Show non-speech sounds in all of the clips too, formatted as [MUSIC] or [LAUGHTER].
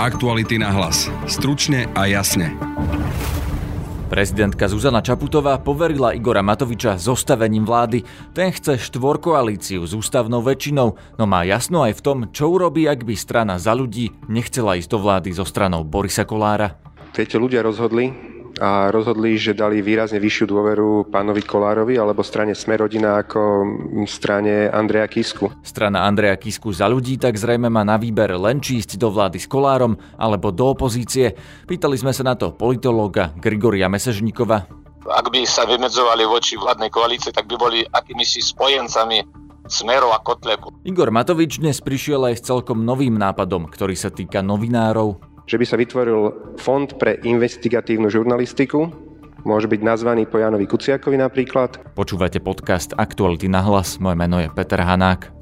Aktuality na hlas. Stručne a jasne. Prezidentka Zuzana Čaputová poverila Igora Matoviča zostavením vlády. Ten chce štvorkoalíciu s ústavnou väčšinou, no má jasno aj v tom, čo urobí, ak by strana za ľudí nechcela ísť do vlády so stranou Borisa Kolára. Viete, ľudia rozhodli, a rozhodli, že dali výrazne vyššiu dôveru pánovi Kolárovi alebo strane Smerodina ako strane Andreja Kisku. Strana Andreja Kisku za ľudí tak zrejme má na výber len čísť do vlády s Kolárom alebo do opozície. Pýtali sme sa na to politológa Grigoria Mesežníkova. Ak by sa vymedzovali voči vládnej koalície, tak by boli akýmisi spojencami Smerov a Kotlebu. Igor Matovič dnes prišiel aj s celkom novým nápadom, ktorý sa týka novinárov že by sa vytvoril fond pre investigatívnu žurnalistiku, môže byť nazvaný po Janovi Kuciakovi napríklad. Počúvate podcast Aktuality na hlas, moje meno je Peter Hanák.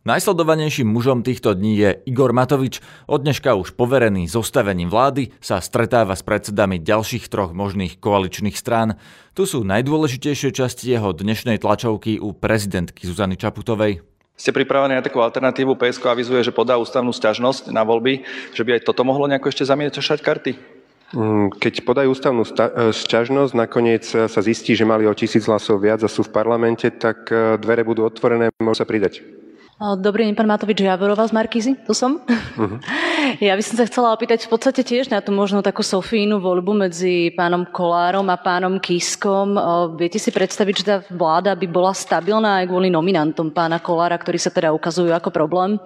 Najsledovanejším mužom týchto dní je Igor Matovič. Od dneška už poverený zostavením vlády sa stretáva s predsedami ďalších troch možných koaličných strán. Tu sú najdôležitejšie časti jeho dnešnej tlačovky u prezidentky Zuzany Čaputovej. Ste pripravení na takú alternatívu? PSK avizuje, že podá ústavnú stiažnosť na voľby, že by aj toto mohlo nejako ešte zamiešať karty? Mm, keď podajú ústavnú e, sťažnosť, nakoniec sa zistí, že mali o tisíc hlasov viac a sú v parlamente, tak e, dvere budú otvorené, môžu sa pridať. Dobrý deň, pán Matovič Javorová z Markízy, tu som. Uh-huh. Ja by som sa chcela opýtať v podstate tiež na tú možno takú Sofínu voľbu medzi pánom Kolárom a pánom Kiskom. Viete si predstaviť, že tá vláda by bola stabilná aj kvôli nominantom pána Kolára, ktorí sa teda ukazujú ako problém?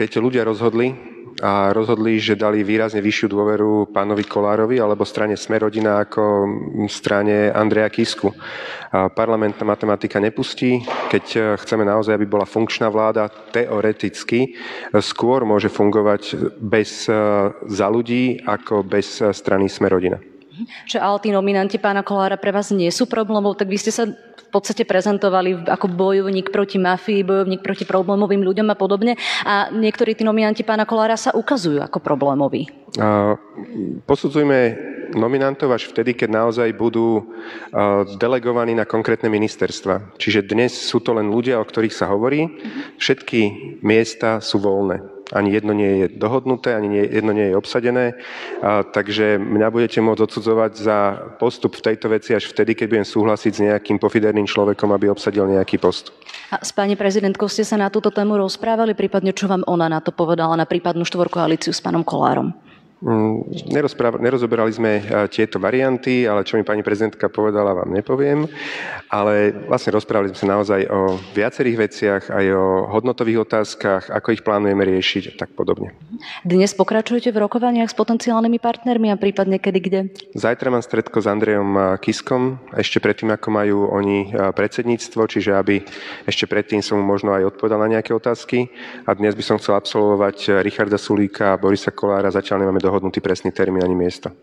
Viete, ľudia rozhodli, a rozhodli, že dali výrazne vyššiu dôveru pánovi Kolárovi alebo strane Smerodina ako strane Andreja Kisku. A parlamentná matematika nepustí. Keď chceme naozaj, aby bola funkčná vláda, teoreticky skôr môže fungovať bez za ľudí ako bez strany Smerodina. Že ale tí nominanti pána Kolára pre vás nie sú problémov, tak vy ste sa v podstate prezentovali ako bojovník proti mafii, bojovník proti problémovým ľuďom a podobne. A niektorí tí nominanti pána Kolára sa ukazujú ako problémoví. A, posudzujme nominantov až vtedy, keď naozaj budú delegovaní na konkrétne ministerstva. Čiže dnes sú to len ľudia, o ktorých sa hovorí. Všetky miesta sú voľné. Ani jedno nie je dohodnuté, ani nie, jedno nie je obsadené. A, takže mňa budete môcť odsudzovať za postup v tejto veci až vtedy, keď budem súhlasiť s nejakým pofiderným človekom, aby obsadil nejaký post. A s pani prezidentkou ste sa na túto tému rozprávali, prípadne čo vám ona na to povedala, na prípadnú štvorkoalíciu s pánom Kolárom? Mm, nerozoberali sme e, tieto varianty, ale čo mi pani prezidentka povedala, vám nepoviem. Ale vlastne rozprávali sme sa naozaj o viacerých veciach, aj o hodnotových otázkach, ako ich plánujeme riešiť a tak podobne. Dnes pokračujete v rokovaniach s potenciálnymi partnermi a prípadne kedy kde? Zajtra mám stredko s Andrejom Kiskom, ešte predtým, ako majú oni e, predsedníctvo, čiže aby ešte predtým som mu možno aj odpovedal na nejaké otázky. A dnes by som chcel absolvovať Richarda Sulíka a Borisa Kolára, zatiaľ nemáme do dohodnutý presný termín ani miesto.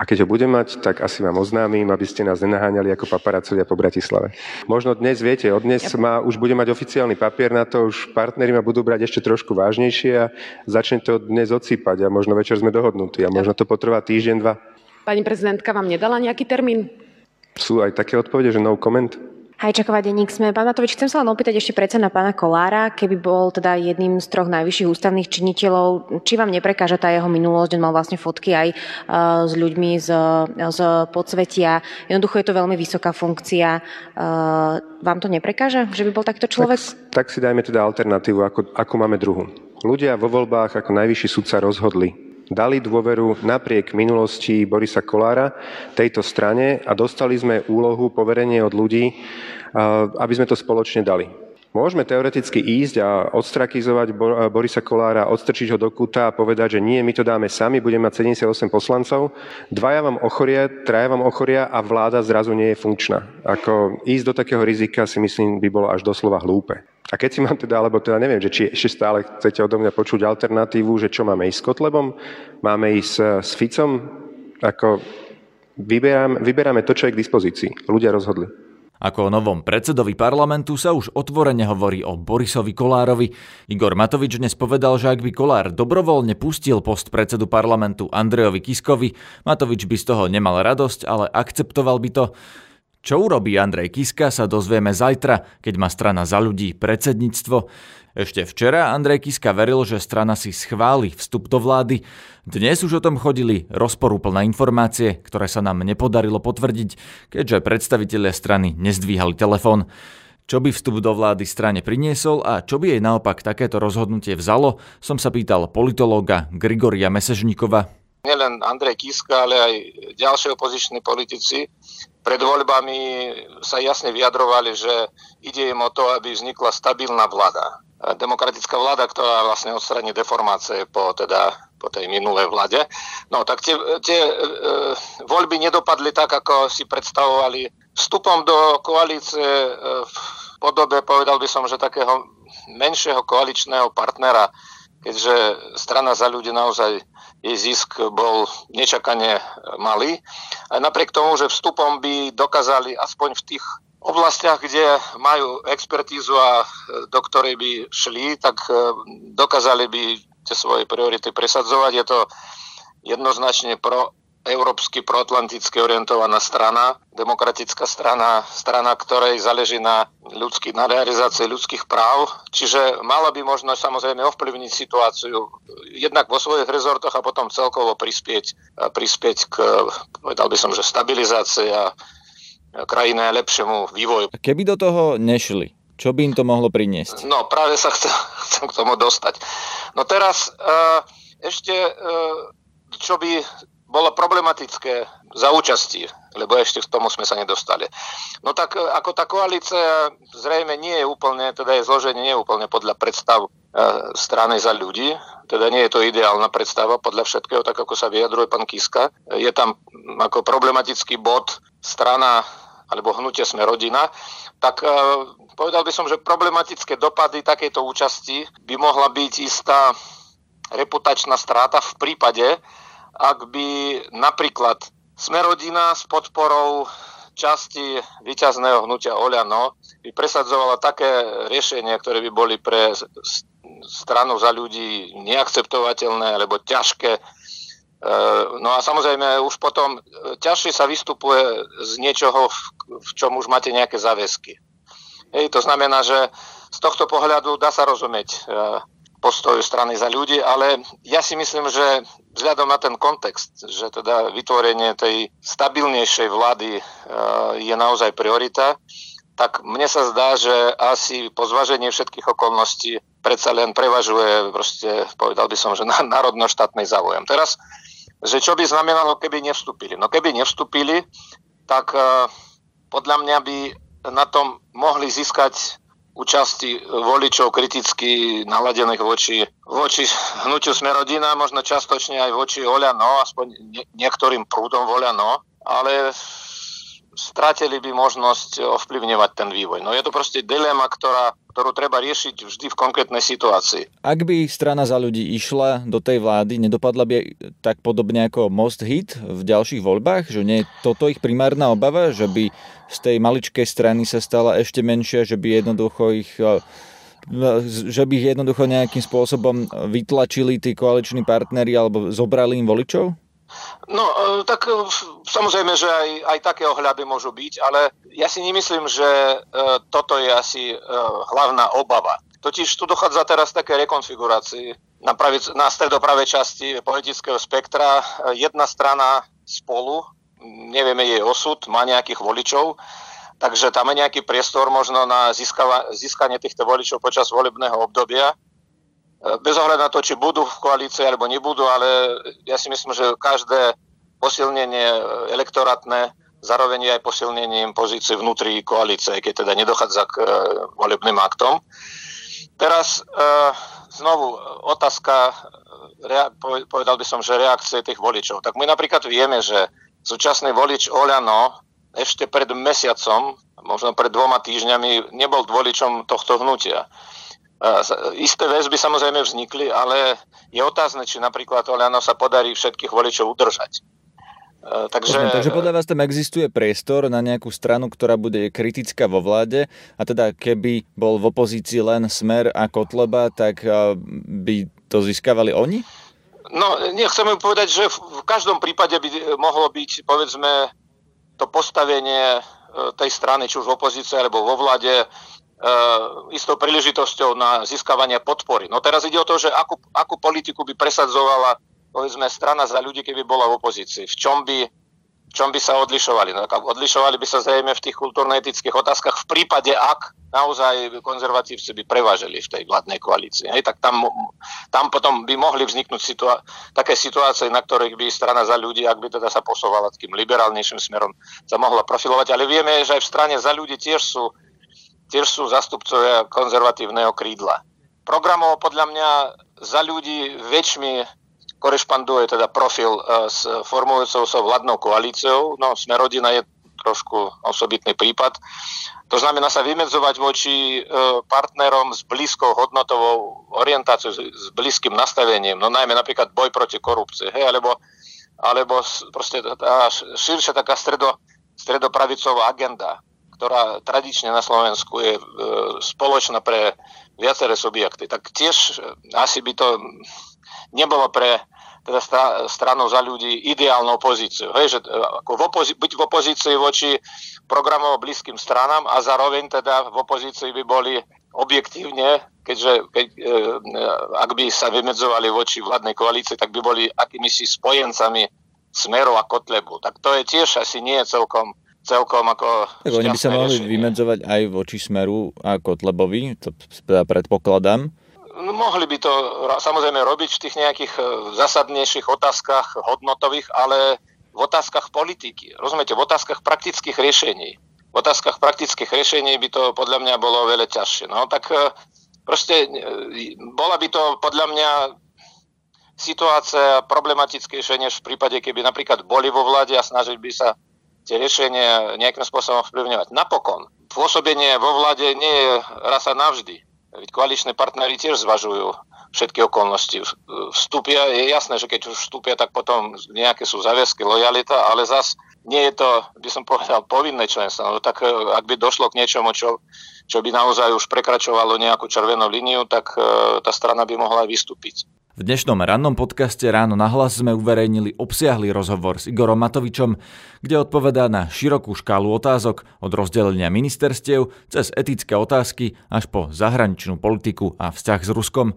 A keď ho budem mať, tak asi vám oznámim, aby ste nás nenaháňali ako paparacovia po Bratislave. Možno dnes, viete, od dnes ma, už bude mať oficiálny papier na to, už partneri ma budú brať ešte trošku vážnejšie a začne to dnes odsýpať a možno večer sme dohodnutí a možno to potrvá týždeň, dva. Pani prezidentka vám nedala nejaký termín? Sú aj také odpovede, že no comment? Hajčaková denník sme. Pán Matovič, chcem sa len opýtať ešte predsa na pána Kolára, keby bol teda jedným z troch najvyšších ústavných činiteľov, či vám neprekáža tá jeho minulosť, on mal vlastne fotky aj uh, s ľuďmi z, z podsvetia. Jednoducho je to veľmi vysoká funkcia. Uh, vám to neprekáža, že by bol takto človek? Tak, tak si dajme teda alternatívu, ako, ako máme druhú. Ľudia vo voľbách ako najvyšší sudca rozhodli, dali dôveru napriek minulosti Borisa Kolára tejto strane a dostali sme úlohu, poverenie od ľudí, aby sme to spoločne dali. Môžeme teoreticky ísť a odstrakizovať Borisa Kolára, odstrčiť ho do kúta a povedať, že nie, my to dáme sami, budeme mať 78 poslancov, dvaja vám ochoria, traja vám ochoria a vláda zrazu nie je funkčná. Ako ísť do takého rizika si myslím by bolo až doslova hlúpe. A keď si mám teda, alebo teda neviem, že či ešte stále chcete odo mňa počuť alternatívu, že čo máme ísť s Kotlebom, máme ísť s Ficom, ako vyberám, vyberáme to, čo je k dispozícii. Ľudia rozhodli. Ako o novom predsedovi parlamentu sa už otvorene hovorí o Borisovi Kolárovi. Igor Matovič dnes povedal, že ak by Kolár dobrovoľne pustil post predsedu parlamentu Andrejovi Kiskovi, Matovič by z toho nemal radosť, ale akceptoval by to. Čo urobí Andrej Kiska sa dozvieme zajtra, keď má strana za ľudí predsedníctvo. Ešte včera Andrej Kiska veril, že strana si schváli vstup do vlády. Dnes už o tom chodili rozporúplné informácie, ktoré sa nám nepodarilo potvrdiť, keďže predstavitelia strany nezdvíhali telefón. Čo by vstup do vlády strane priniesol a čo by jej naopak takéto rozhodnutie vzalo, som sa pýtal politológa Grigoria Mesežníkova. Nielen Andrej Kiska, ale aj ďalší opoziční politici pred voľbami sa jasne vyjadrovali, že ide im o to, aby vznikla stabilná vláda. Demokratická vláda, ktorá vlastne odstraní deformácie po, teda, po tej minulej vláde. No tak tie, tie e, voľby nedopadli tak, ako si predstavovali. Vstupom do koalície e, v podobe, povedal by som, že takého menšieho koaličného partnera, keďže strana za ľudí naozaj jej zisk bol nečakane malý. A napriek tomu, že vstupom by dokázali aspoň v tých oblastiach, kde majú expertízu a do ktorej by šli, tak e, dokázali by tie svoje priority presadzovať. Je to jednoznačne pro európsky proatlanticky orientovaná strana, demokratická strana, strana, ktorej záleží na, ľudský, na realizácii ľudských práv. Čiže mala by možno samozrejme ovplyvniť situáciu jednak vo svojich rezortoch a potom celkovo prispieť, prispieť k, povedal by som, že stabilizácii a krajine lepšiemu vývoju. Keby do toho nešli, čo by im to mohlo priniesť? No práve sa chcem, [LAUGHS] chcem k tomu dostať. No teraz uh, ešte uh, čo by bolo problematické za účasti, lebo ešte k tomu sme sa nedostali. No tak e, ako tá koalícia zrejme nie je úplne, teda je zloženie nie je úplne podľa predstav e, strany za ľudí, teda nie je to ideálna predstava podľa všetkého, tak ako sa vyjadruje pán Kiska. Je tam ako problematický bod strana alebo hnutie sme rodina, tak e, povedal by som, že problematické dopady takejto účasti by mohla byť istá reputačná stráta v prípade, ak by napríklad Smerodina s podporou časti vyťazného hnutia Oľano by presadzovala také riešenia, ktoré by boli pre stranu za ľudí neakceptovateľné alebo ťažké. E, no a samozrejme už potom ťažšie sa vystupuje z niečoho, v čom už máte nejaké záväzky. Hej, to znamená, že z tohto pohľadu dá sa rozumieť e, postoju strany za ľudí, ale ja si myslím, že vzhľadom na ten kontext, že teda vytvorenie tej stabilnejšej vlády e, je naozaj priorita, tak mne sa zdá, že asi po zvažení všetkých okolností predsa len prevažuje, proste, povedal by som, že na národno-štátnej záujem. Teraz, že čo by znamenalo, keby nevstúpili? No keby nevstúpili, tak e, podľa mňa by na tom mohli získať účasti voličov kriticky naladených voči, voči hnutiu Smerodina, možno častočne aj voči Oľano, aspoň niektorým prúdom Oľano, ale stratili by možnosť ovplyvňovať ten vývoj. No je to proste dilema, ktorá, ktorú treba riešiť vždy v konkrétnej situácii. Ak by strana za ľudí išla do tej vlády, nedopadla by tak podobne ako Most Hit v ďalších voľbách? Že nie je toto ich primárna obava, že by z tej maličkej strany sa stala ešte menšia, že by jednoducho ich e, že by ich jednoducho nejakým spôsobom vytlačili tí koaliční partnery alebo zobrali im voličov? No, e, tak e, samozrejme, že aj, aj také ohľady môžu byť, ale ja si nemyslím, že e, toto je asi hlavná obava. Totiž tu dochádza teraz také rekonfigurácii na, pravic, na stredopravej časti politického spektra. Jedna strana spolu, nevieme jej osud, má nejakých voličov, takže tam je nejaký priestor možno na získanie týchto voličov počas volebného obdobia bez ohľadu na to, či budú v koalícii alebo nebudú, ale ja si myslím, že každé posilnenie elektorátne zároveň aj posilnením pozície vnútri koalície, keď teda nedochádza k e, volebným aktom. Teraz e, znovu otázka, povedal by som, že reakcie tých voličov. Tak my napríklad vieme, že súčasný volič Oľano ešte pred mesiacom, možno pred dvoma týždňami, nebol voličom tohto hnutia. Isté väzby samozrejme vznikli, ale je otázne, či napríklad Oliano sa podarí všetkých voličov udržať. E, takže... takže podľa vás tam existuje priestor na nejakú stranu, ktorá bude kritická vo vláde a teda keby bol v opozícii len Smer a Kotleba, tak e, by to získavali oni? No, nechcem povedať, že v každom prípade by mohlo byť, povedzme, to postavenie tej strany, či už v opozícii alebo vo vlade, istou príležitosťou na získavanie podpory. No teraz ide o to, že akú, akú politiku by presadzovala povedzme strana za ľudí, keby bola v opozícii. V čom by v čom by sa odlišovali? No, odlišovali by sa zrejme v tých kultúrno-etických otázkach v prípade, ak naozaj konzervatívci by prevážili v tej vládnej koalícii. Hej, tak tam, tam potom by mohli vzniknúť situa- také situácie, na ktorých by strana za ľudí, ak by teda sa posúvala takým liberálnejším smerom, sa mohla profilovať. Ale vieme, že aj v strane za ľudí tiež sú, tiež sú zastupcovia konzervatívneho krídla. Programovo podľa mňa za ľudí väčšmi korešpanduje teda profil e, s formujúcou sa vládnou koalíciou. No, Smerodina je trošku osobitný prípad. To znamená sa vymedzovať voči e, partnerom s blízkou hodnotovou orientáciou, s blízkym nastavením, no najmä napríklad boj proti korupcii, hej, alebo, alebo proste tá širšia taká stredo, stredopravicová agenda, ktorá tradične na Slovensku je e, spoločná pre viaceré subjekty, tak tiež asi by to nebolo pre teda stranou za ľudí ideálnou pozíciu. Hej, že e, ako v opozí- byť v opozícii voči programov blízkym stranám a zároveň teda v opozícii by boli objektívne, keďže keď, e, ak by sa vymedzovali voči vládnej koalícii, tak by boli akýmisi spojencami Smeru a Kotlebu. Tak to je tiež asi nie celkom celkom ako... Tak oni by sa mohli riešenie. vymedzovať aj voči Smeru a Kotlebovi, to teda predpokladám. No, mohli by to samozrejme robiť v tých nejakých e, zásadnejších otázkach hodnotových, ale v otázkach politiky. Rozumiete, v otázkach praktických riešení. V otázkach praktických riešení by to podľa mňa bolo veľa ťažšie. No tak e, proste e, bola by to podľa mňa situácia problematickejšia, než v prípade, keby napríklad boli vo vláde a snažili by sa tie riešenia nejakým spôsobom vplyvňovať. Napokon, pôsobenie vo vláde nie je raz a navždy Veď partnery tiež zvažujú všetky okolnosti. Vstúpia, je jasné, že keď už vstúpia, tak potom nejaké sú záväzky, lojalita, ale zas nie je to, by som povedal, povinné členstvo. No, tak e, ak by došlo k niečomu, čo, čo by naozaj už prekračovalo nejakú červenú líniu, tak e, tá strana by mohla aj vystúpiť. V dnešnom rannom podcaste Ráno na hlas sme uverejnili obsiahly rozhovor s Igorom Matovičom, kde odpovedá na širokú škálu otázok od rozdelenia ministerstiev cez etické otázky až po zahraničnú politiku a vzťah s Ruskom.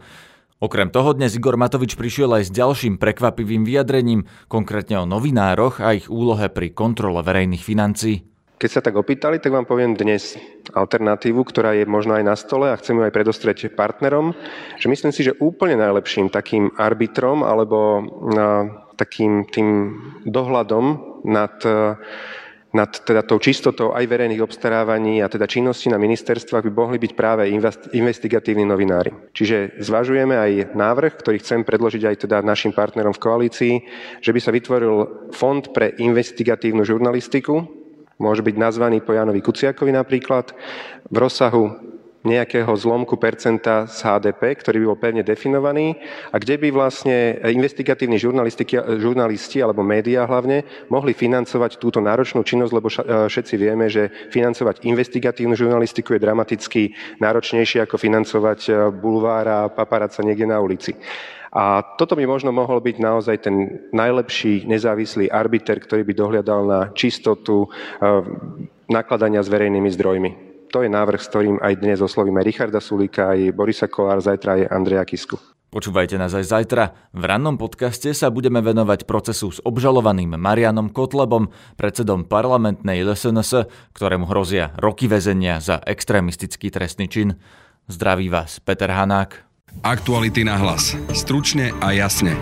Okrem toho dnes Igor Matovič prišiel aj s ďalším prekvapivým vyjadrením, konkrétne o novinároch a ich úlohe pri kontrole verejných financií. Keď sa tak opýtali, tak vám poviem dnes alternatívu, ktorá je možno aj na stole a chcem ju aj predostrieť partnerom, že myslím si, že úplne najlepším takým arbitrom alebo takým tým dohľadom nad nad teda tou čistotou aj verejných obstarávaní a teda činnosti na ministerstvách by mohli byť práve investigatívni novinári. Čiže zvažujeme aj návrh, ktorý chcem predložiť aj teda našim partnerom v koalícii, že by sa vytvoril fond pre investigatívnu žurnalistiku, môže byť nazvaný po Janovi Kuciakovi napríklad, v rozsahu nejakého zlomku percenta z HDP, ktorý by bol pevne definovaný a kde by vlastne investigatívni žurnalisti alebo médiá hlavne mohli financovať túto náročnú činnosť, lebo e, všetci vieme, že financovať investigatívnu žurnalistiku je dramaticky náročnejšie ako financovať e, bulvára a paparáca niekde na ulici. A toto by možno mohol byť naozaj ten najlepší nezávislý arbiter, ktorý by dohliadal na čistotu eh, nakladania s verejnými zdrojmi. To je návrh, s ktorým aj dnes oslovíme Richarda Sulika, aj Borisa Kolár, zajtra aj Andreja Kisku. Počúvajte nás aj zajtra. V rannom podcaste sa budeme venovať procesu s obžalovaným Marianom Kotlebom, predsedom parlamentnej LSNS, ktorému hrozia roky väzenia za extrémistický trestný čin. Zdraví vás Peter Hanák. Aktuality na hlas. Stručne a jasne.